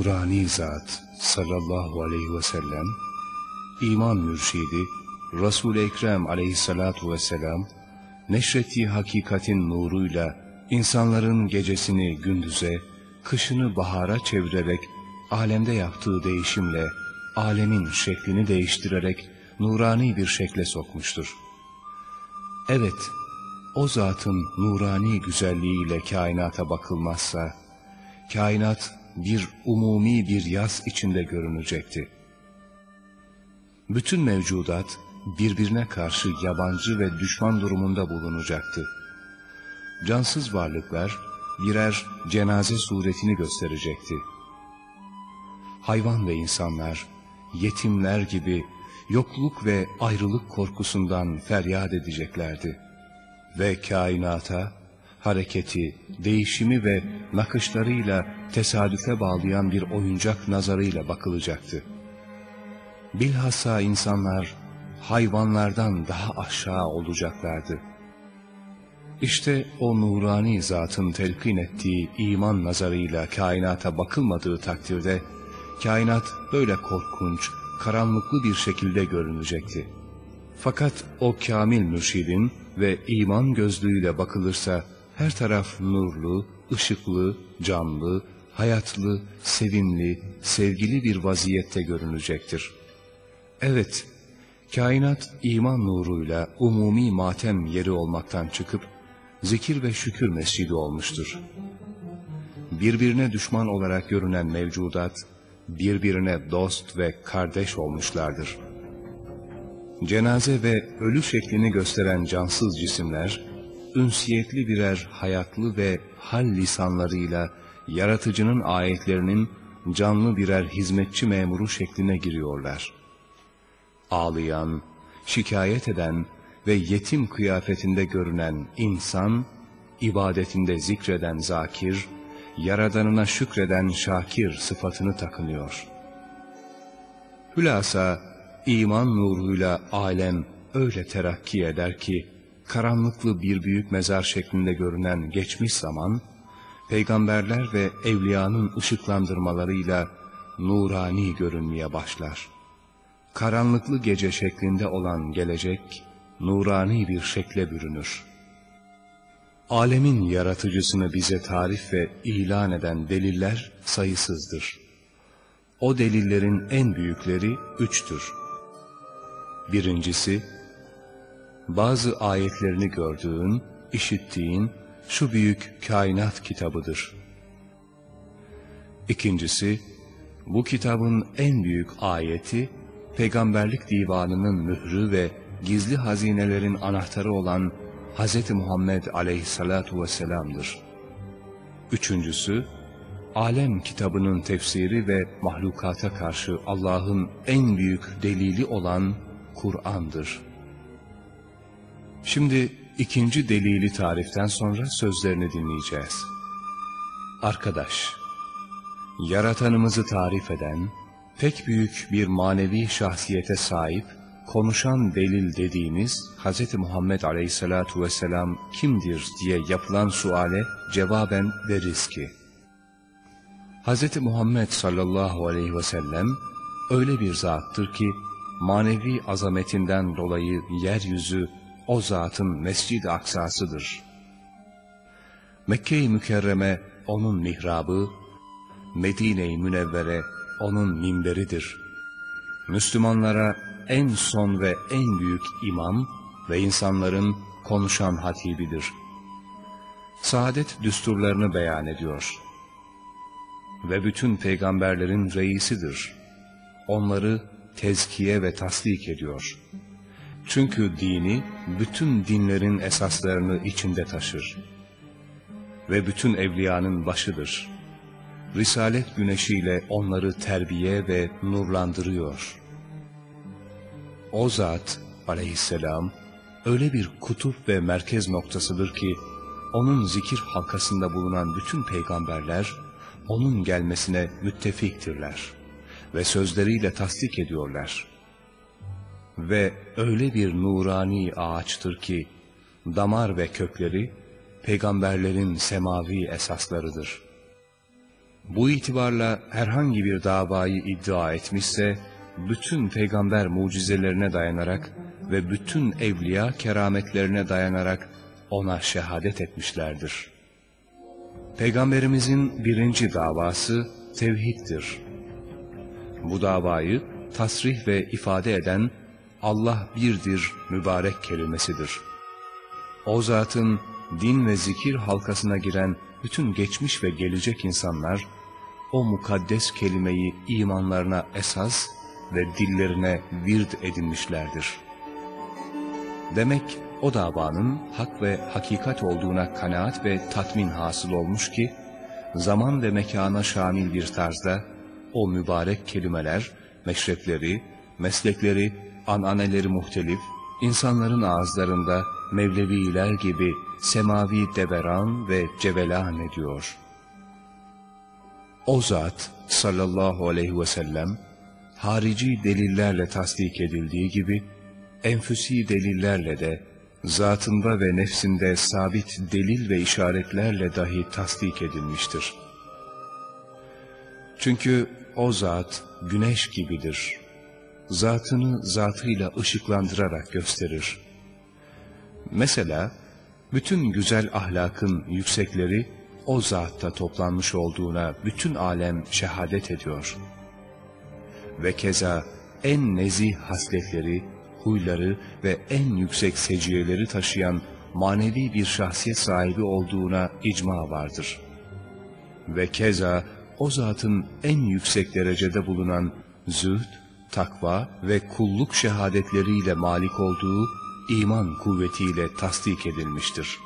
Nurani zat sallallahu aleyhi ve sellem, iman mürşidi Resul-i Ekrem aleyhissalatu vesselam, neşrettiği hakikatin nuruyla insanların gecesini gündüze, kışını bahara çevirerek, alemde yaptığı değişimle, alemin şeklini değiştirerek nurani bir şekle sokmuştur. Evet, o zatın nurani güzelliğiyle kainata bakılmazsa, kainat bir umumi bir yaz içinde görünecekti. Bütün mevcudat birbirine karşı yabancı ve düşman durumunda bulunacaktı. Cansız varlıklar birer cenaze suretini gösterecekti. Hayvan ve insanlar, yetimler gibi yokluk ve ayrılık korkusundan feryat edeceklerdi. Ve kainata, hareketi, değişimi ve nakışlarıyla tesadüfe bağlayan bir oyuncak nazarıyla bakılacaktı. Bilhassa insanlar hayvanlardan daha aşağı olacaklardı. İşte o nurani zatın telkin ettiği iman nazarıyla kainata bakılmadığı takdirde, kainat böyle korkunç, karanlıklı bir şekilde görünecekti. Fakat o kamil mürşidin ve iman gözlüğüyle bakılırsa, her taraf nurlu, ışıklı, canlı, hayatlı, sevimli, sevgili bir vaziyette görünecektir. Evet, kainat iman nuruyla umumi matem yeri olmaktan çıkıp, zikir ve şükür mescidi olmuştur. Birbirine düşman olarak görünen mevcudat, birbirine dost ve kardeş olmuşlardır. Cenaze ve ölü şeklini gösteren cansız cisimler, ünsiyetli birer hayatlı ve hal lisanlarıyla yaratıcının ayetlerinin canlı birer hizmetçi memuru şekline giriyorlar. Ağlayan, şikayet eden ve yetim kıyafetinde görünen insan, ibadetinde zikreden zakir, yaradanına şükreden şakir sıfatını takınıyor. Hülasa, iman nuruyla alem öyle terakki eder ki, karanlıklı bir büyük mezar şeklinde görünen geçmiş zaman, peygamberler ve evliyanın ışıklandırmalarıyla nurani görünmeye başlar. Karanlıklı gece şeklinde olan gelecek, nurani bir şekle bürünür. Alemin yaratıcısını bize tarif ve ilan eden deliller sayısızdır. O delillerin en büyükleri üçtür. Birincisi, bazı ayetlerini gördüğün, işittiğin şu büyük kainat kitabıdır. İkincisi, bu kitabın en büyük ayeti, Peygamberlik Divanı'nın mührü ve gizli hazinelerin anahtarı olan Hz. Muhammed aleyhissalatu vesselam'dır. Üçüncüsü, alem kitabının tefsiri ve mahlukata karşı Allah'ın en büyük delili olan Kur'an'dır. Şimdi ikinci delili tariften sonra sözlerini dinleyeceğiz. Arkadaş, yaratanımızı tarif eden, pek büyük bir manevi şahsiyete sahip, konuşan delil dediğimiz Hz. Muhammed Aleyhisselatu Vesselam kimdir diye yapılan suale cevaben deriz ki, Hz. Muhammed sallallahu aleyhi ve sellem öyle bir zattır ki, manevi azametinden dolayı yeryüzü o zatın Mescid-i Aksa'sıdır. Mekke-i Mükerreme onun mihrabı, Medine-i Münevvere onun minberidir. Müslümanlara en son ve en büyük imam ve insanların konuşan hatibidir. Saadet düsturlarını beyan ediyor. Ve bütün peygamberlerin reisidir. Onları tezkiye ve tasdik ediyor. Çünkü dini bütün dinlerin esaslarını içinde taşır. Ve bütün evliyanın başıdır. Risalet güneşiyle onları terbiye ve nurlandırıyor. O zat aleyhisselam öyle bir kutup ve merkez noktasıdır ki, onun zikir halkasında bulunan bütün peygamberler, onun gelmesine müttefiktirler ve sözleriyle tasdik ediyorlar ve öyle bir nurani ağaçtır ki damar ve kökleri peygamberlerin semavi esaslarıdır. Bu itibarla herhangi bir davayı iddia etmişse, bütün peygamber mucizelerine dayanarak ve bütün evliya kerametlerine dayanarak ona şehadet etmişlerdir. Peygamberimizin birinci davası tevhiddir. Bu davayı tasrih ve ifade eden Allah birdir mübarek kelimesidir. O zatın din ve zikir halkasına giren bütün geçmiş ve gelecek insanlar, o mukaddes kelimeyi imanlarına esas ve dillerine vird edinmişlerdir. Demek o davanın hak ve hakikat olduğuna kanaat ve tatmin hasıl olmuş ki, zaman ve mekana şamil bir tarzda o mübarek kelimeler, meşrepleri, meslekleri, ananeleri muhtelif, insanların ağızlarında Mevleviler gibi semavi deveran ve cevelan ediyor. O zat sallallahu aleyhi ve sellem, harici delillerle tasdik edildiği gibi, enfüsi delillerle de, zatında ve nefsinde sabit delil ve işaretlerle dahi tasdik edilmiştir. Çünkü o zat güneş gibidir. Zatını zatıyla ışıklandırarak gösterir. Mesela bütün güzel ahlakın yüksekleri o zatta toplanmış olduğuna bütün alem şehadet ediyor. Ve keza en nezih hasletleri, huyları ve en yüksek seciyeleri taşıyan manevi bir şahsiyet sahibi olduğuna icma vardır. Ve keza o zatın en yüksek derecede bulunan zühd, takva ve kulluk şehadetleriyle malik olduğu iman kuvvetiyle tasdik edilmiştir.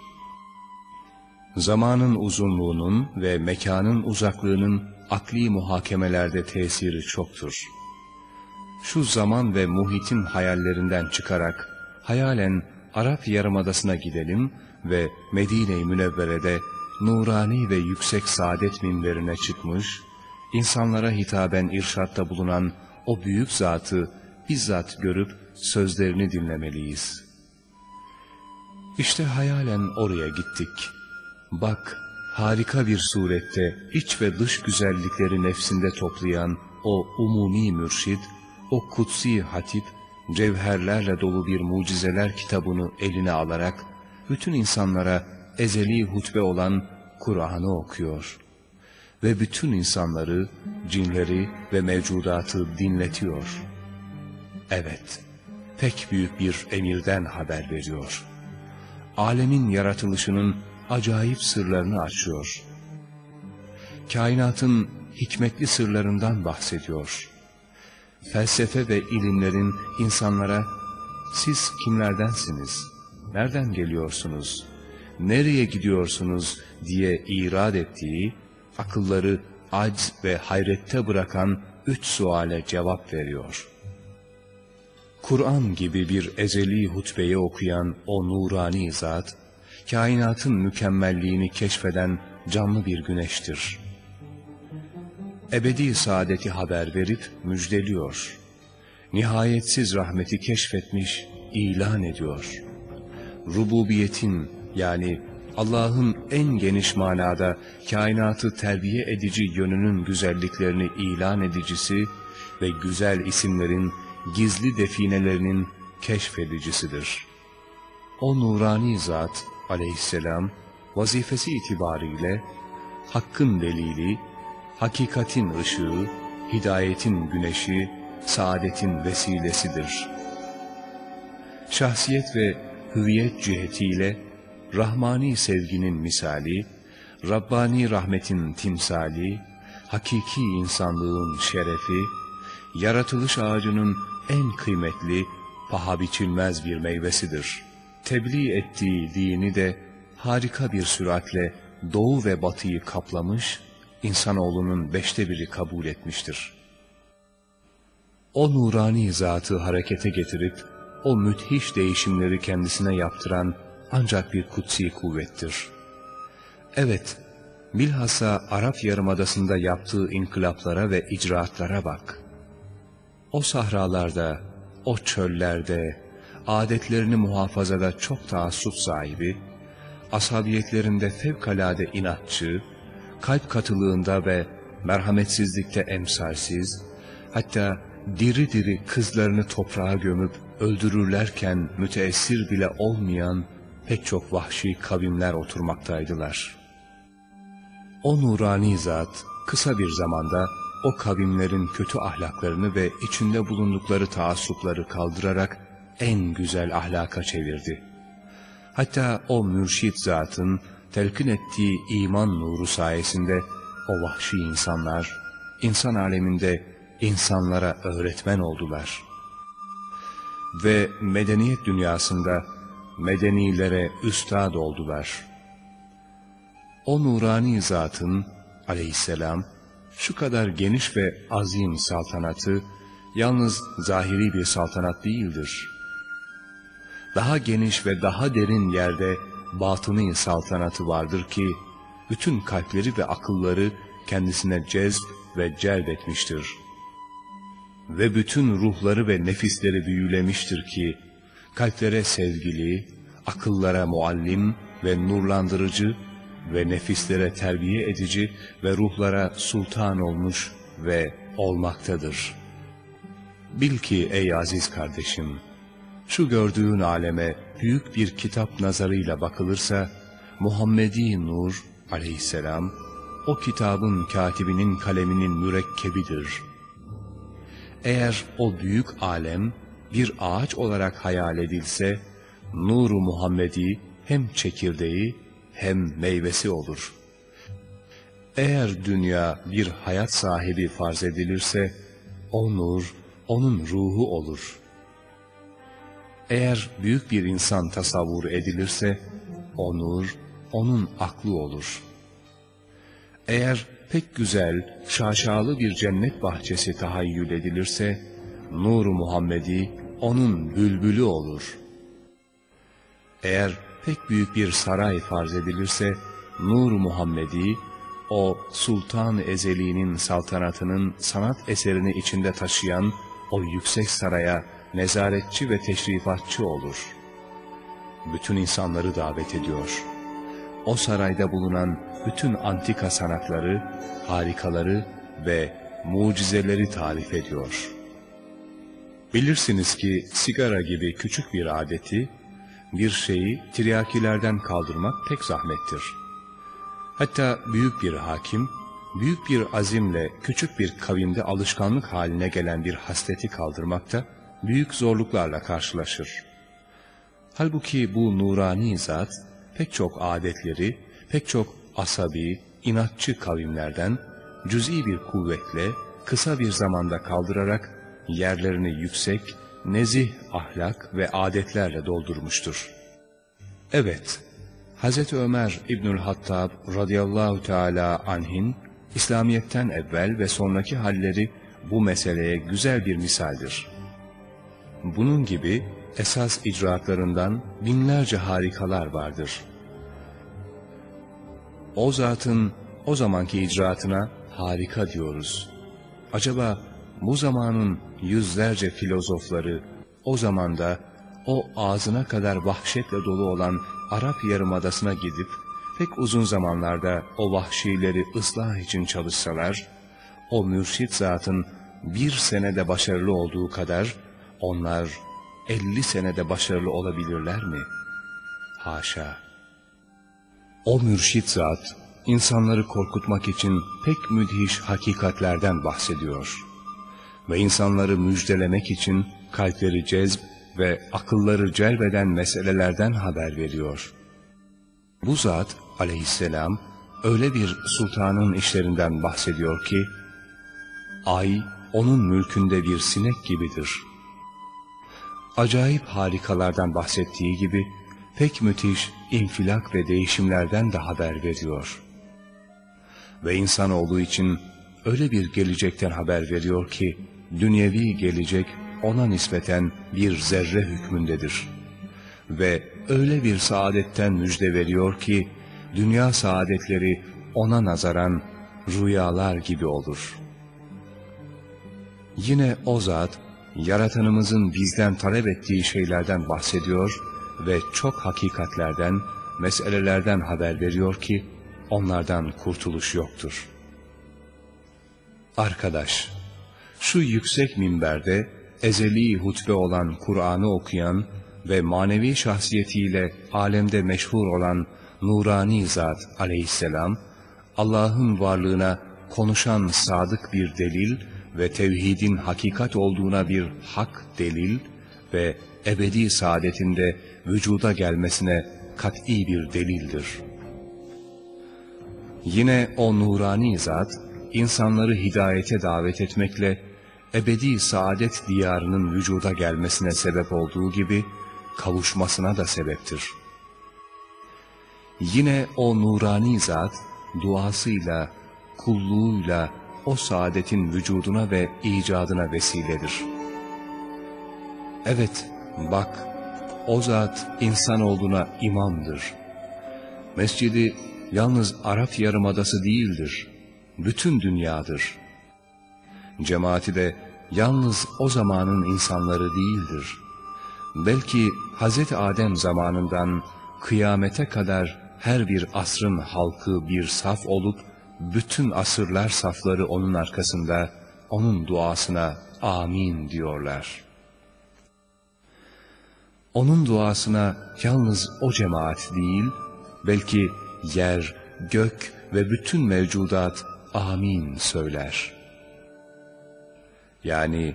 Zamanın uzunluğunun ve mekanın uzaklığının akli muhakemelerde tesiri çoktur. Şu zaman ve muhitin hayallerinden çıkarak hayalen Arap Yarımadası'na gidelim ve Medine-i Münevvere'de nurani ve yüksek saadet minberine çıkmış, insanlara hitaben irşatta bulunan o büyük zatı bizzat görüp sözlerini dinlemeliyiz. İşte hayalen oraya gittik. Bak, harika bir surette iç ve dış güzellikleri nefsinde toplayan o umumi mürşid, o kutsi hatip, cevherlerle dolu bir mucizeler kitabını eline alarak, bütün insanlara ezeli hutbe olan Kur'an'ı okuyor. Ve bütün insanları, cinleri ve mevcudatı dinletiyor. Evet, pek büyük bir emirden haber veriyor. Alemin yaratılışının acayip sırlarını açıyor. Kainatın hikmetli sırlarından bahsediyor. Felsefe ve ilimlerin insanlara, siz kimlerdensiniz, nereden geliyorsunuz, nereye gidiyorsunuz diye irad ettiği, akılları acz ve hayrette bırakan üç suale cevap veriyor. Kur'an gibi bir ezeli hutbeyi okuyan o nurani zat, kainatın mükemmelliğini keşfeden canlı bir güneştir. Ebedi saadeti haber verip müjdeliyor. Nihayetsiz rahmeti keşfetmiş, ilan ediyor. Rububiyetin yani Allah'ın en geniş manada kainatı terbiye edici yönünün güzelliklerini ilan edicisi ve güzel isimlerin gizli definelerinin keşfedicisidir. O nurani zat aleyhisselam vazifesi itibariyle hakkın delili, hakikatin ışığı, hidayetin güneşi, saadetin vesilesidir. Şahsiyet ve hüviyet cihetiyle Rahmani sevginin misali, Rabbani rahmetin timsali, hakiki insanlığın şerefi, yaratılış ağacının en kıymetli, paha biçilmez bir meyvesidir. Tebliğ ettiği dini de harika bir süratle doğu ve batıyı kaplamış, insanoğlunun beşte biri kabul etmiştir. O nurani zatı harekete getirip, o müthiş değişimleri kendisine yaptıran ancak bir kutsi kuvvettir. Evet, bilhassa Arap Yarımadası'nda yaptığı inkılaplara ve icraatlara bak. O sahralarda, o çöllerde, adetlerini muhafazada çok taassup sahibi, asabiyetlerinde fevkalade inatçı, kalp katılığında ve merhametsizlikte emsalsiz, hatta diri diri kızlarını toprağa gömüp öldürürlerken müteessir bile olmayan pek çok vahşi kavimler oturmaktaydılar. O nurani zat kısa bir zamanda o kavimlerin kötü ahlaklarını ve içinde bulundukları taassupları kaldırarak en güzel ahlaka çevirdi. Hatta o mürşit zatın telkin ettiği iman nuru sayesinde o vahşi insanlar, insan aleminde insanlara öğretmen oldular. Ve medeniyet dünyasında medenilere üstad oldular. O nurani zatın aleyhisselam şu kadar geniş ve azim saltanatı yalnız zahiri bir saltanat değildir. Daha geniş ve daha derin yerde batını saltanatı vardır ki bütün kalpleri ve akılları kendisine cezb ve celbetmiştir. Ve bütün ruhları ve nefisleri büyülemiştir ki kalplere sevgili, akıllara muallim ve nurlandırıcı ve nefislere terbiye edici ve ruhlara sultan olmuş ve olmaktadır. Bil ki ey aziz kardeşim, şu gördüğün aleme büyük bir kitap nazarıyla bakılırsa, Muhammedi Nur aleyhisselam, o kitabın katibinin kaleminin mürekkebidir. Eğer o büyük alem bir ağaç olarak hayal edilse, Nuru Muhammedi hem çekirdeği hem meyvesi olur. Eğer dünya bir hayat sahibi farz edilirse, o nur onun ruhu olur. Eğer büyük bir insan tasavvur edilirse, o nur onun aklı olur. Eğer pek güzel, şaşalı bir cennet bahçesi tahayyül edilirse, Nur-u Muhammedi onun bülbülü olur. Eğer pek büyük bir saray farz edilirse, Nur-u Muhammedi, o Sultan Ezeli'nin saltanatının sanat eserini içinde taşıyan o yüksek saraya nezaretçi ve teşrifatçı olur. Bütün insanları davet ediyor. O sarayda bulunan bütün antika sanatları, harikaları ve mucizeleri tarif ediyor. Bilirsiniz ki sigara gibi küçük bir adeti, bir şeyi tiryakilerden kaldırmak pek zahmettir. Hatta büyük bir hakim, büyük bir azimle küçük bir kavimde alışkanlık haline gelen bir hasleti kaldırmakta büyük zorluklarla karşılaşır. Halbuki bu nurani zat pek çok adetleri, pek çok asabi, inatçı kavimlerden cüz'i bir kuvvetle kısa bir zamanda kaldırarak yerlerini yüksek, nezih ahlak ve adetlerle doldurmuştur. Evet, Hz. Ömer İbnül Hattab radıyallahu teala anhin, İslamiyet'ten evvel ve sonraki halleri bu meseleye güzel bir misaldir. Bunun gibi esas icraatlarından binlerce harikalar vardır. O zatın o zamanki icraatına harika diyoruz. Acaba bu zamanın yüzlerce filozofları o zamanda o ağzına kadar vahşetle dolu olan Arap Yarımadası'na gidip pek uzun zamanlarda o vahşileri ıslah için çalışsalar, o mürşit zatın bir senede başarılı olduğu kadar onlar elli senede başarılı olabilirler mi? Haşa! O mürşit zat, insanları korkutmak için pek müdhiş hakikatlerden bahsediyor. Ve insanları müjdelemek için kalpleri cezb ve akılları celbeden meselelerden haber veriyor. Bu zat aleyhisselam öyle bir sultanın işlerinden bahsediyor ki, ay onun mülkünde bir sinek gibidir. Acayip harikalardan bahsettiği gibi, pek müthiş infilak ve değişimlerden de haber veriyor. Ve insan olduğu için öyle bir gelecekten haber veriyor ki, dünyevi gelecek ona nispeten bir zerre hükmündedir. Ve öyle bir saadetten müjde veriyor ki, dünya saadetleri ona nazaran rüyalar gibi olur. Yine o zat, Yaratanımızın bizden talep ettiği şeylerden bahsediyor ve çok hakikatlerden, meselelerden haber veriyor ki, onlardan kurtuluş yoktur. Arkadaş, şu yüksek minberde ezeli hutbe olan Kur'an'ı okuyan ve manevi şahsiyetiyle alemde meşhur olan Nurani Zat aleyhisselam, Allah'ın varlığına konuşan sadık bir delil ve tevhidin hakikat olduğuna bir hak delil ve ebedi saadetinde vücuda gelmesine kat'i bir delildir. Yine o nurani zat, insanları hidayete davet etmekle, ebedi saadet diyarının vücuda gelmesine sebep olduğu gibi, kavuşmasına da sebeptir. Yine o nurani zat, duasıyla, kulluğuyla o saadetin vücuduna ve icadına vesiledir. Evet, bak, o zat insan olduğuna imamdır. Mescidi yalnız Arap Yarımadası değildir, bütün dünyadır. Cemaati de yalnız o zamanın insanları değildir. Belki Hz. Adem zamanından kıyamete kadar her bir asrın halkı bir saf olup, bütün asırlar safları onun arkasında, onun duasına amin diyorlar. Onun duasına yalnız o cemaat değil, belki yer, gök ve bütün mevcudat amin söyler. Yani,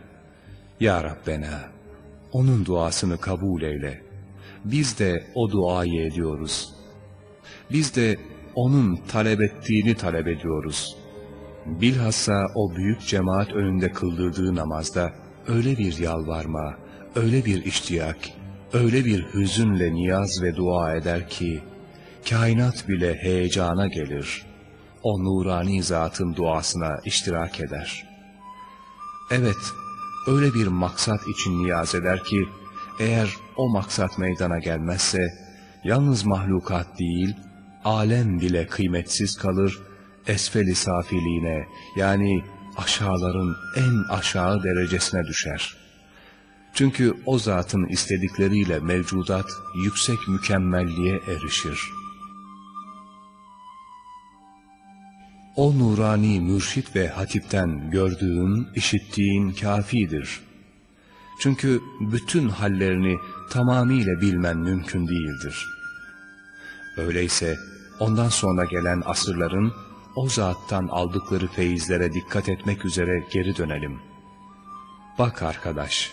Ya Rabbena, onun duasını kabul eyle. Biz de o duayı ediyoruz. Biz de onun talep ettiğini talep ediyoruz. Bilhassa o büyük cemaat önünde kıldırdığı namazda öyle bir yalvarma, öyle bir iştiyak, öyle bir hüzünle niyaz ve dua eder ki, kainat bile heyecana gelir. O nurani zatın duasına iştirak eder. Evet, öyle bir maksat için niyaz eder ki, eğer o maksat meydana gelmezse, yalnız mahlukat değil, alem bile kıymetsiz kalır, esfeli safiliğine yani aşağıların en aşağı derecesine düşer. Çünkü o zatın istedikleriyle mevcudat yüksek mükemmelliğe erişir. O nurani mürşit ve hatipten gördüğün, işittiğin kafidir. Çünkü bütün hallerini tamamıyla bilmen mümkün değildir. Öyleyse ondan sonra gelen asırların o zattan aldıkları feyizlere dikkat etmek üzere geri dönelim. Bak arkadaş,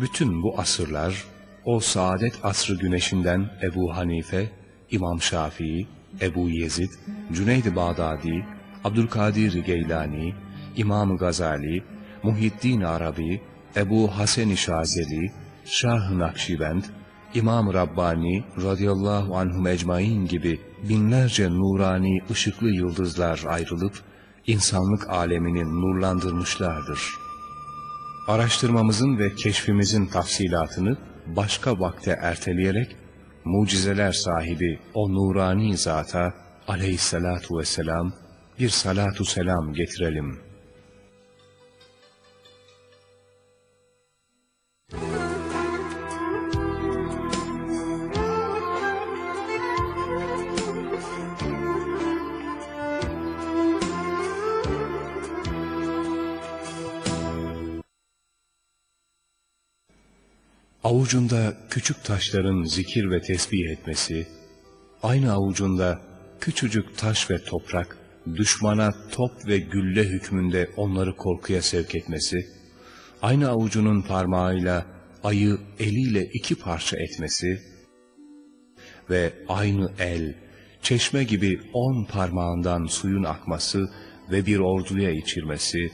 bütün bu asırlar, o saadet asrı güneşinden Ebu Hanife, İmam Şafii, Ebu Yezid, Cüneyd-i Bağdadi, Abdülkadir Geylani, İmam Gazali, Muhiddin Arabi, Ebu Hasen-i Şazeli, Şah-ı Nakşibend, İmam Rabbani radıyallahu anhum ecmain gibi binlerce nurani ışıklı yıldızlar ayrılıp insanlık alemini nurlandırmışlardır. Araştırmamızın ve keşfimizin tafsilatını başka vakte erteleyerek mucizeler sahibi o nurani zata aleyhissalatu vesselam bir salatu selam getirelim.'' Avucunda küçük taşların zikir ve tesbih etmesi, aynı avucunda küçücük taş ve toprak, düşmana top ve gülle hükmünde onları korkuya sevk etmesi, aynı avucunun parmağıyla ayı eliyle iki parça etmesi ve aynı el, çeşme gibi on parmağından suyun akması ve bir orduya içirmesi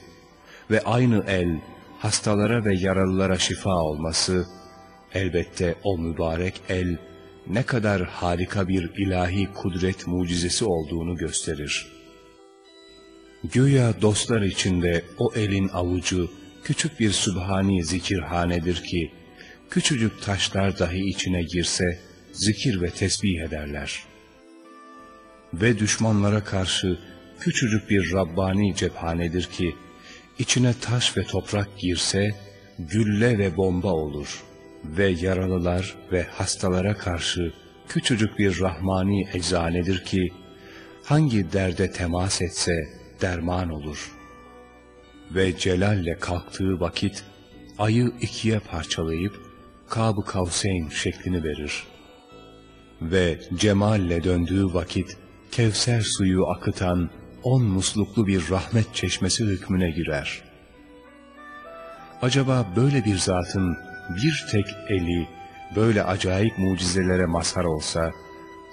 ve aynı el, hastalara ve yaralılara şifa olması, Elbette o mübarek el ne kadar harika bir ilahi kudret mucizesi olduğunu gösterir. Güya dostlar içinde o elin avucu küçük bir sübhani zikirhanedir ki, küçücük taşlar dahi içine girse zikir ve tesbih ederler. Ve düşmanlara karşı küçücük bir Rabbani cephanedir ki, içine taş ve toprak girse gülle ve bomba olur.'' Ve yaralılar ve hastalara karşı küçücük bir rahmani eczanedir ki, hangi derde temas etse derman olur. ve celalle kalktığı vakit ayı ikiye parçalayıp Kab-ı Kavseyn şeklini verir. Ve cemalle döndüğü vakit Kevser suyu akıtan on musluklu bir rahmet çeşmesi hükmüne girer. Acaba böyle bir zatın bir tek eli böyle acayip mucizelere mazhar olsa,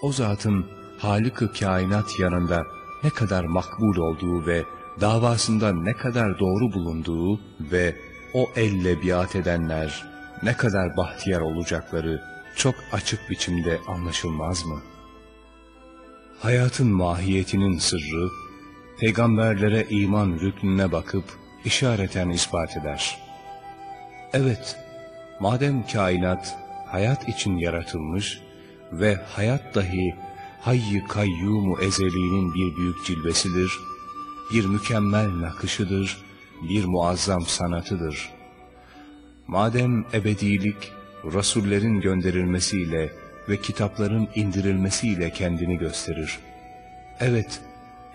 o zatın Halık-ı kainat yanında ne kadar makbul olduğu ve davasında ne kadar doğru bulunduğu ve o elle biat edenler ne kadar bahtiyar olacakları çok açık biçimde anlaşılmaz mı? Hayatın mahiyetinin sırrı, peygamberlere iman rüknüne bakıp işareten ispat eder. Evet, madem kainat hayat için yaratılmış ve hayat dahi hayy kayyumu ezeliğinin bir büyük cilvesidir, bir mükemmel nakışıdır, bir muazzam sanatıdır. Madem ebedilik, Rasullerin gönderilmesiyle ve kitapların indirilmesiyle kendini gösterir. Evet,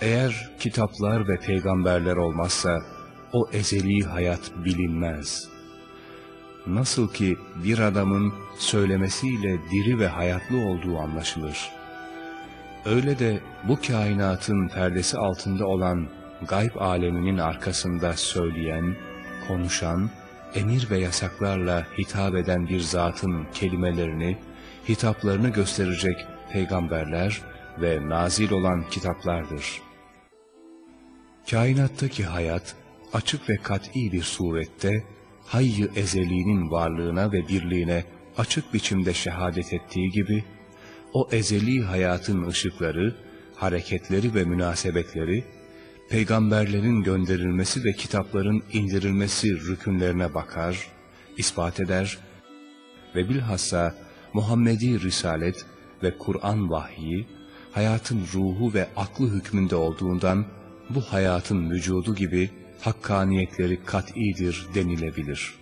eğer kitaplar ve peygamberler olmazsa, o ezeli hayat bilinmez. Nasıl ki bir adamın söylemesiyle diri ve hayatlı olduğu anlaşılır. Öyle de bu kainatın perdesi altında olan gayb aleminin arkasında söyleyen, konuşan, emir ve yasaklarla hitap eden bir zatın kelimelerini, hitaplarını gösterecek peygamberler ve nazil olan kitaplardır. Kainattaki hayat, açık ve kat'i bir surette, hayy ezeliğinin varlığına ve birliğine açık biçimde şehadet ettiği gibi, o ezeli hayatın ışıkları, hareketleri ve münasebetleri, peygamberlerin gönderilmesi ve kitapların indirilmesi rükünlerine bakar, ispat eder ve bilhassa Muhammedi Risalet ve Kur'an vahyi, hayatın ruhu ve aklı hükmünde olduğundan, bu hayatın vücudu gibi hakkaniyetleri kat'idir denilebilir.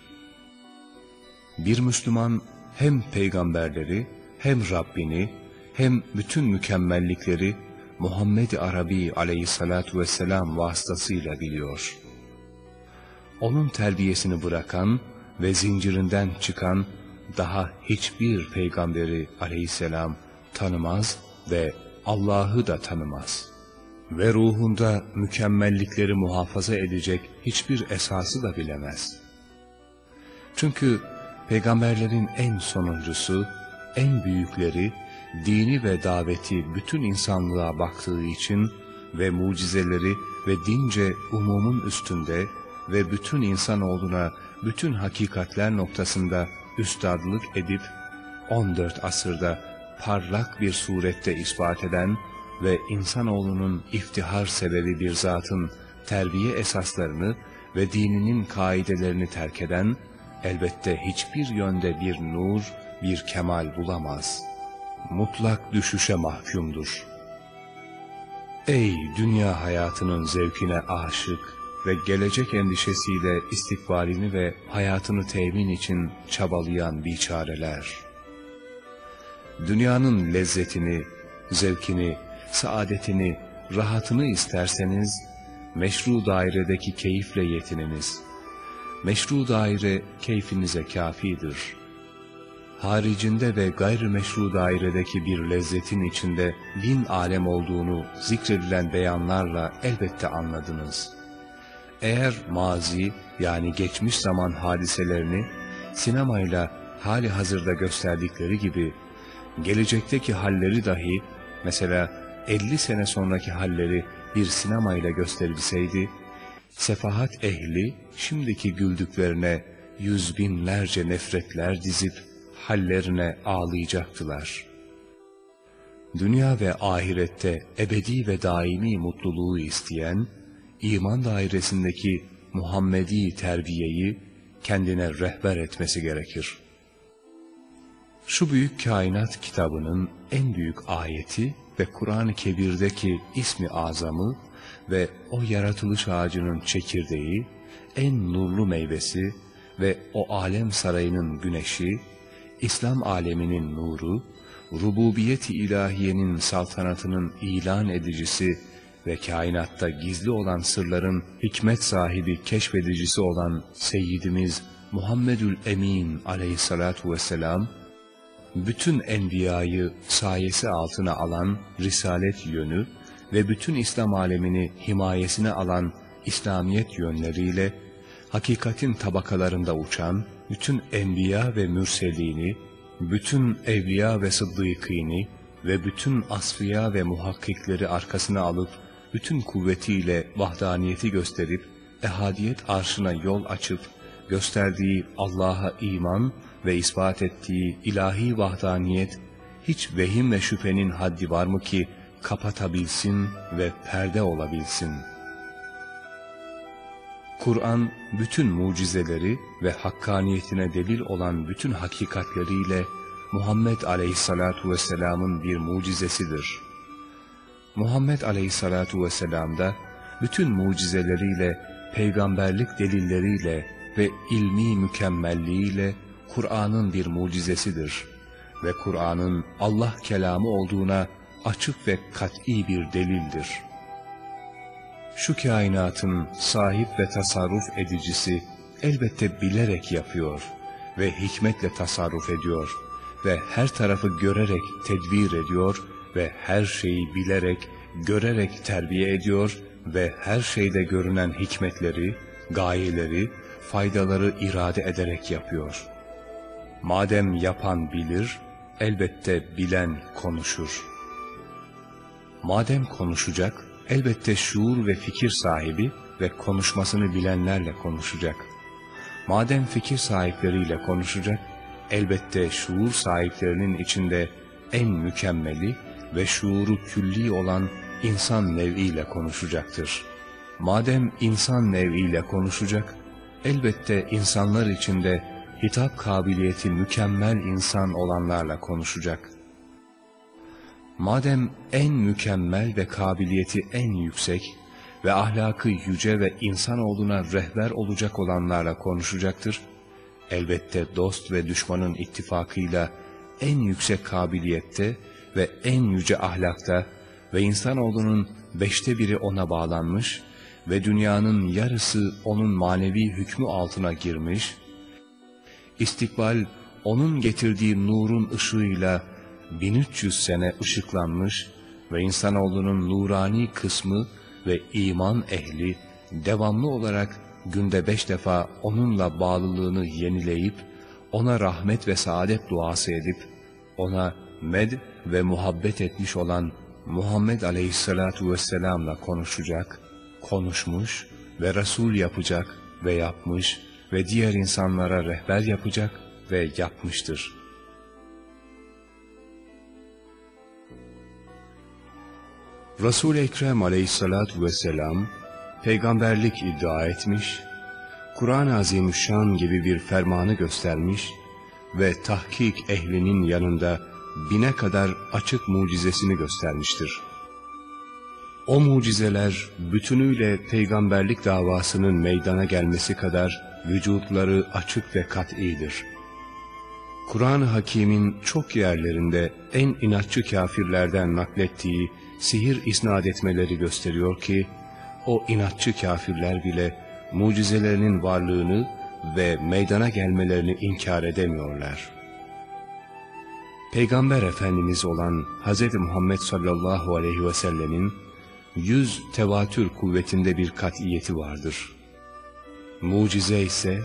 Bir Müslüman hem peygamberleri, hem Rabbini, hem bütün mükemmellikleri Muhammed Arabi aleyhissalatu vesselam vasıtasıyla biliyor. Onun terbiyesini bırakan ve zincirinden çıkan daha hiçbir peygamberi aleyhisselam tanımaz ve Allah'ı da tanımaz. Ve ruhunda mükemmellikleri muhafaza edecek hiçbir esası da bilemez. Çünkü peygamberlerin en sonuncusu, en büyükleri, dini ve daveti bütün insanlığa baktığı için ve mucizeleri ve dince umumun üstünde ve bütün insanoğluna bütün hakikatler noktasında üstadlık edip 14 asırda parlak bir surette ispat eden ve insanoğlunun iftihar sebebi bir zatın terbiye esaslarını ve dininin kaidelerini terk eden, elbette hiçbir yönde bir nur, bir kemal bulamaz. Mutlak düşüşe mahkumdur. Ey dünya hayatının zevkine aşık ve gelecek endişesiyle istikbalini ve hayatını temin için çabalayan biçareler! Dünyanın lezzetini, zevkini, saadetini, rahatını isterseniz, meşru dairedeki keyifle yetininiz. Meşru daire keyfinize kafidir. Haricinde ve gayrimeşru dairedeki bir lezzetin içinde bin alem olduğunu zikredilen beyanlarla elbette anladınız. Eğer mazi yani geçmiş zaman hadiselerini sinemayla hali hazırda gösterdikleri gibi gelecekteki halleri dahi mesela 50 sene sonraki halleri bir sinemayla gösterilseydi, sefahat ehli şimdiki güldüklerine yüz binlerce nefretler dizip hallerine ağlayacaktılar. Dünya ve ahirette ebedi ve daimi mutluluğu isteyen, iman dairesindeki Muhammedi terbiyeyi kendine rehber etmesi gerekir. Şu büyük kainat kitabının en büyük ayeti ve Kur'an-ı Kebir'deki ismi azamı ve o yaratılış ağacının çekirdeği, en nurlu meyvesi ve o alem sarayının güneşi, İslam aleminin nuru, rububiyet-i ilahiyenin saltanatının ilan edicisi ve kainatta gizli olan sırların hikmet sahibi keşfedicisi olan Seyyidimiz Muhammedül Emin aleyhissalatu vesselam, bütün enbiyayı sayesi altına alan risalet yönü ve bütün İslam alemini himayesine alan İslamiyet yönleriyle, hakikatin tabakalarında uçan bütün enbiya ve mürselini, bütün evliya ve sıddıkini ve bütün asfiya ve muhakkikleri arkasına alıp, bütün kuvvetiyle vahdaniyeti gösterip, ehadiyet arşına yol açıp, gösterdiği Allah'a iman ve ispat ettiği ilahi vahdaniyet, hiç vehim ve şüphenin haddi var mı ki kapatabilsin ve perde olabilsin? Kur'an, bütün mucizeleri ve hakkaniyetine delil olan bütün hakikatleriyle Muhammed Aleyhissalatu vesselam'ın bir mucizesidir. Muhammed Aleyhissalatu vesselam da bütün mucizeleriyle, peygamberlik delilleriyle ve ilmi mükemmelliğiyle Kur'an'ın bir mucizesidir. Ve Kur'an'ın Allah kelamı olduğuna açık ve kat'i bir delildir. Şu kainatın sahip ve tasarruf edicisi elbette bilerek yapıyor ve hikmetle tasarruf ediyor ve her tarafı görerek tedbir ediyor ve her şeyi bilerek, görerek terbiye ediyor ve her şeyde görünen hikmetleri, gayeleri, faydaları irade ederek yapıyor. Madem yapan bilir, elbette bilen konuşur. Madem konuşacak, elbette şuur ve fikir sahibi ve konuşmasını bilenlerle konuşacak. Madem fikir sahipleriyle konuşacak, elbette şuur sahiplerinin içinde en mükemmeli ve şuuru külli olan insan nev'iyle konuşacaktır. Madem insan nev'iyle konuşacak, elbette insanlar içinde hitap kabiliyeti mükemmel insan olanlarla konuşacak. Madem en mükemmel ve kabiliyeti en yüksek ve ahlakı yüce ve insan olduğuna rehber olacak olanlarla konuşacaktır, elbette dost ve düşmanın ittifakıyla en yüksek kabiliyette ve en yüce ahlakta ve insanoğlunun beşte biri ona bağlanmış ve dünyanın yarısı onun manevi hükmü altına girmiş, istikbal onun getirdiği nurun ışığıyla 1300 sene ışıklanmış ve insanoğlunun nurani kısmı ve iman ehli devamlı olarak günde beş defa onunla bağlılığını yenileyip, ona rahmet ve saadet duası edip, ona med ve muhabbet etmiş olan Muhammed Aleyhisselatu Vesselam'la konuşacak, konuşmuş ve Resul yapacak ve yapmış ve diğer insanlara rehber yapacak ve yapmıştır. Resul-i Ekrem Aleyhisselatu Vesselam, peygamberlik iddia etmiş, Kur'an-ı Azimüşşan gibi bir fermanı göstermiş ve tahkik ehlinin yanında bine kadar açık mucizesini göstermiştir. O mucizeler bütünüyle peygamberlik davasının meydana gelmesi kadar vücutları açık ve kat'idir. Kur'an-ı Hakîm'in çok yerlerinde en inatçı kafirlerden naklettiği sihir isnat etmeleri gösteriyor ki, o inatçı kafirler bile mucizelerinin varlığını ve meydana gelmelerini inkar edemiyorlar. Peygamber Efendimiz olan Hz. Muhammed sallallahu aleyhi ve sellemin yüz tevatür kuvvetinde bir katiyeti vardır. Mucize ise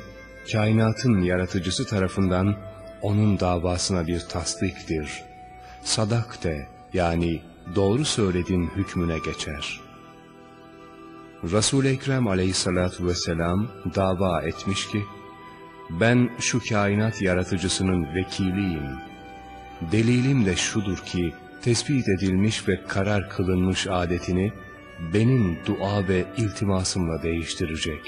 kainatın yaratıcısı tarafından onun davasına bir tasdiktir. Sadak de yani doğru söyledin hükmüne geçer. Resul-i Ekrem aleyhissalatu vesselam dava etmiş ki, ben şu kainat yaratıcısının vekiliyim. Delilim de şudur ki, tespit edilmiş ve karar kılınmış adetini benim dua ve iltimasımla değiştirecek.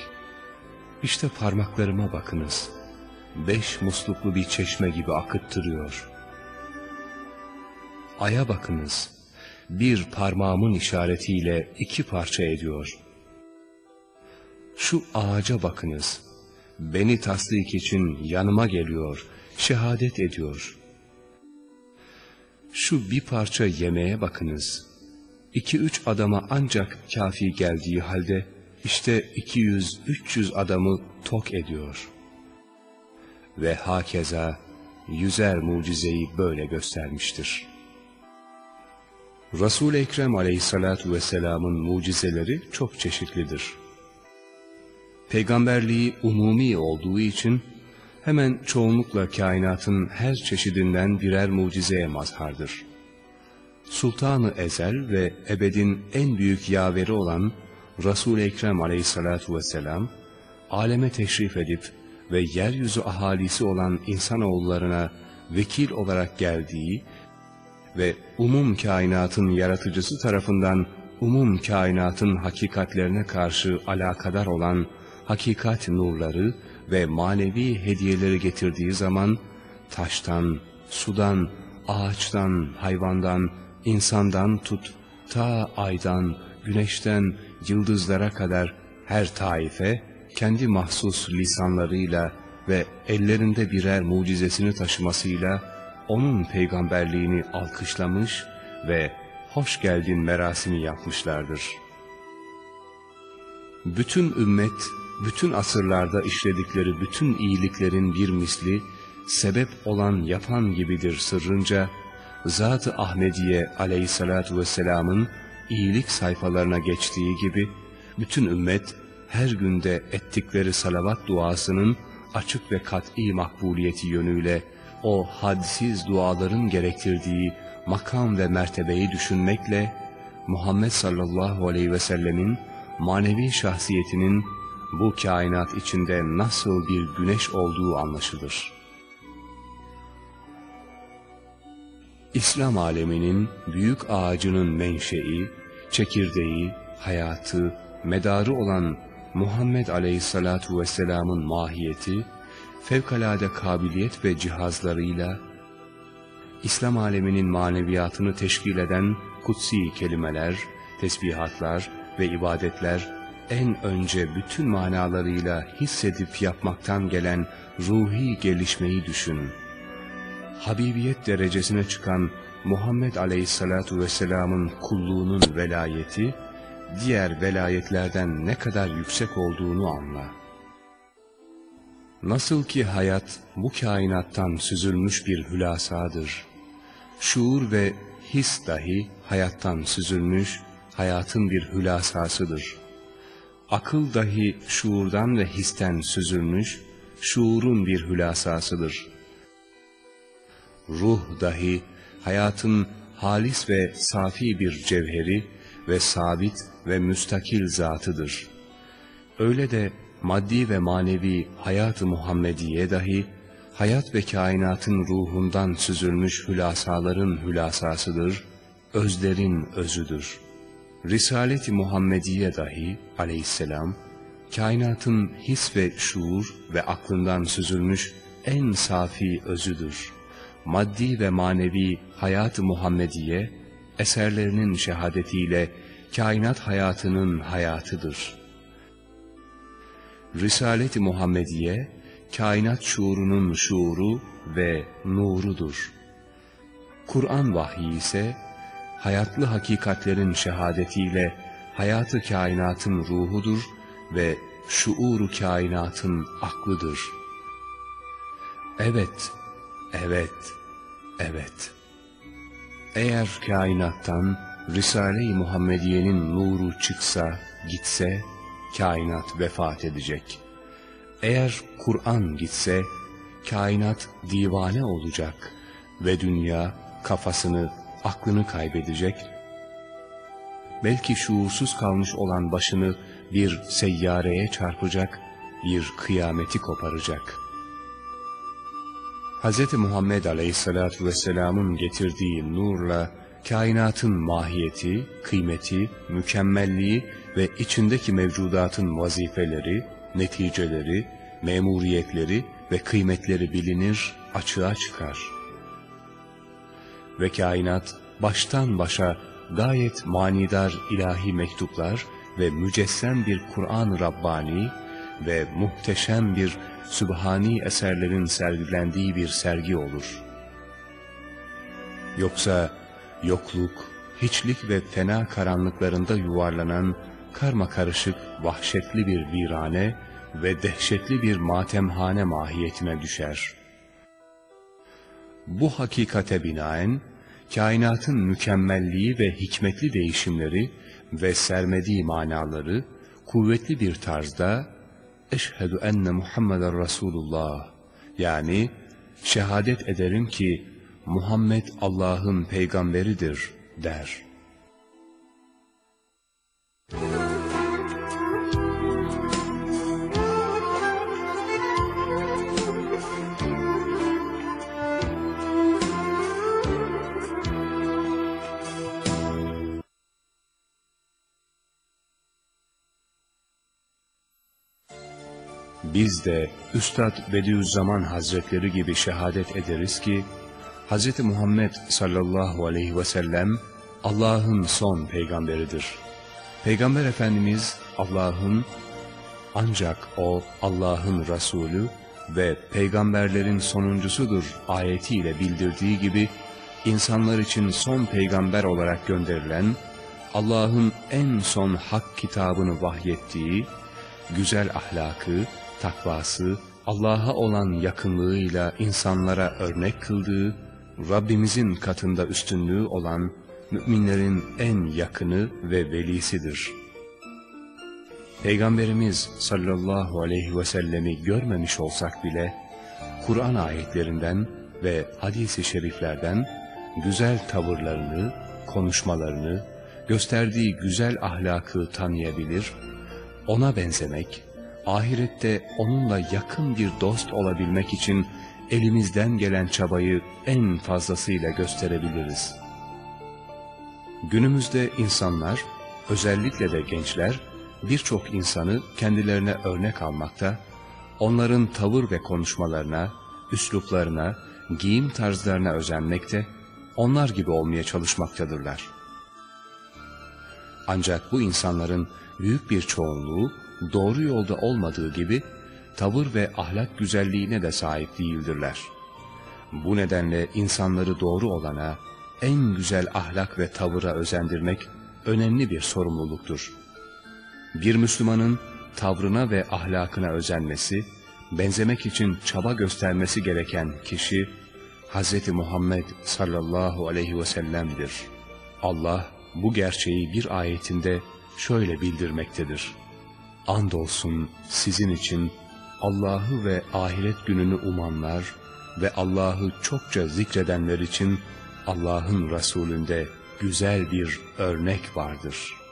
İşte parmaklarıma bakınız. Beş musluklu bir çeşme gibi akıttırıyor. Aya bakınız. Bir parmağımın işaretiyle iki parça ediyor. Şu ağaca bakınız. Beni tasdik için yanıma geliyor, şehadet ediyor. Şu bir parça yemeğe bakınız. iki üç adama ancak kafi geldiği halde işte 200-300 adamı tok ediyor. Ve hakeza yüzer mucizeyi böyle göstermiştir. Resul-i Ekrem aleyhissalatu vesselamın mucizeleri çok çeşitlidir. Peygamberliği umumi olduğu için hemen çoğunlukla kainatın her çeşidinden birer mucizeye mazhardır. Sultanı Ezel ve ebedin en büyük yaveri olan Resul-i Ekrem aleyhissalatu vesselam, aleme teşrif edip ve yeryüzü ahalisi olan insanoğullarına vekil olarak geldiği ve umum kainatın yaratıcısı tarafından umum kainatın hakikatlerine karşı alakadar olan hakikat nurları ve manevi hediyeleri getirdiği zaman taştan, sudan, ağaçtan, hayvandan, insandan tut, ta aydan, güneşten, yıldızlara kadar her taife kendi mahsus lisanlarıyla ve ellerinde birer mucizesini taşımasıyla onun peygamberliğini alkışlamış ve hoş geldin merasimi yapmışlardır. Bütün ümmet, bütün asırlarda işledikleri bütün iyiliklerin bir misli, sebep olan yapan gibidir sırrınca, Zat-ı Ahmediye aleyhissalatu vesselamın iyilik sayfalarına geçtiği gibi, bütün ümmet her günde ettikleri salavat duasının açık ve kat'i makbuliyeti yönüyle o hadsiz duaların gerektirdiği makam ve mertebeyi düşünmekle Muhammed sallallahu aleyhi ve sellemin manevi şahsiyetinin bu kainat içinde nasıl bir güneş olduğu anlaşılır. İslam aleminin büyük ağacının menşei, çekirdeği, hayatı, medarı olan Muhammed Aleyhisselatu Vesselam'ın mahiyeti, fevkalade kabiliyet ve cihazlarıyla, İslam aleminin maneviyatını teşkil eden kutsi kelimeler, tesbihatlar ve ibadetler, en önce bütün manalarıyla hissedip yapmaktan gelen ruhi gelişmeyi düşünün. Habibiyet derecesine çıkan Muhammed Aleyhisselatu Vesselam'ın kulluğunun velayeti, diğer velayetlerden ne kadar yüksek olduğunu anla. Nasıl ki hayat bu kainattan süzülmüş bir hülasadır. Şuur ve his dahi hayattan süzülmüş, hayatın bir hülasasıdır. Akıl dahi şuurdan ve histen süzülmüş, şuurun bir hülasasıdır. Ruh dahi hayatın halis ve safi bir cevheri ve sabit ve müstakil zatıdır. Öyle de maddi ve manevi hayat-ı Muhammediye dahi, hayat ve kainatın ruhundan süzülmüş hülasaların hülasasıdır, özlerin özüdür. Risalet-i Muhammediye dahi aleyhisselam, kainatın his ve şuur ve aklından süzülmüş en safi özüdür. Maddi ve manevi hayat-ı Muhammediye, eserlerinin şehadetiyle kainat hayatının hayatıdır. Risalet-i Muhammediye, kainat şuurunun şuuru ve nurudur. Kur'an vahyi ise, hayatlı hakikatlerin şehadetiyle hayatı kainatın ruhudur ve şuuru kainatın aklıdır. Evet, evet, evet. Eğer kainattan Risale-i Muhammediye'nin nuru çıksa, gitse, kainat vefat edecek. Eğer Kur'an gitse, kainat divane olacak ve dünya kafasını, aklını kaybedecek. Belki şuursuz kalmış olan başını bir seyyareye çarpacak, bir kıyameti koparacak. Hz. Muhammed Aleyhisselatü Vesselam'ın getirdiği nurla, kainatın mahiyeti, kıymeti, mükemmelliği ve içindeki mevcudatın vazifeleri, neticeleri, memuriyetleri ve kıymetleri bilinir, açığa çıkar. Ve kainat baştan başa gayet manidar ilahi mektuplar ve mücessem bir Kur'an-ı Rabbani ve muhteşem bir sübhani eserlerin sergilendiği bir sergi olur. Yoksa yokluk, hiçlik ve fena karanlıklarında yuvarlanan karma karışık vahşetli bir virane ve dehşetli bir matemhane mahiyetine düşer. Bu hakikate binaen, kainatın mükemmelliği ve hikmetli değişimleri ve sermediği manaları kuvvetli bir tarzda eşhedü enne Muhammeden Resulullah yani şehadet ederim ki Muhammed Allah'ın peygamberidir der. Biz de Üstad Bediüzzaman Hazretleri gibi şehadet ederiz ki, Hz. Muhammed sallallahu aleyhi ve sellem Allah'ın son peygamberidir. Peygamber Efendimiz Allah'ın ancak O Allah'ın Resulü ve peygamberlerin sonuncusudur ayetiyle bildirdiği gibi insanlar için son peygamber olarak gönderilen Allah'ın en son hak kitabını vahyettiği, güzel ahlakı, takvası, Allah'a olan yakınlığıyla insanlara örnek kıldığı, Rabbimizin katında üstünlüğü olan müminlerin en yakını ve velisidir. Peygamberimiz sallallahu aleyhi ve sellemi görmemiş olsak bile, Kur'an ayetlerinden ve hadis-i şeriflerden güzel tavırlarını, konuşmalarını, gösterdiği güzel ahlakı tanıyabilir, ona benzemek, ahirette onunla yakın bir dost olabilmek için elimizden gelen çabayı en fazlasıyla gösterebiliriz. Günümüzde insanlar, özellikle de gençler, birçok insanı kendilerine örnek almakta, onların tavır ve konuşmalarına, üsluplarına, giyim tarzlarına özenmekte, onlar gibi olmaya çalışmaktadırlar. Ancak bu insanların büyük bir çoğunluğu doğru yolda olmadığı gibi tavır ve ahlak güzelliğine de sahip değildirler. Bu nedenle insanları doğru olana, en güzel ahlak ve tavıra özendirmek önemli bir sorumluluktur. Bir Müslümanın tavrına ve ahlakına özenmesi, benzemek için çaba göstermesi gereken kişi, Hz. Muhammed sallallahu aleyhi ve sellem'dir. Allah bu gerçeği bir ayetinde şöyle bildirmektedir. Andolsun sizin için Allah'ı ve ahiret gününü umanlar ve Allah'ı çokça zikredenler için Allah'ın Resulünde güzel bir örnek vardır.''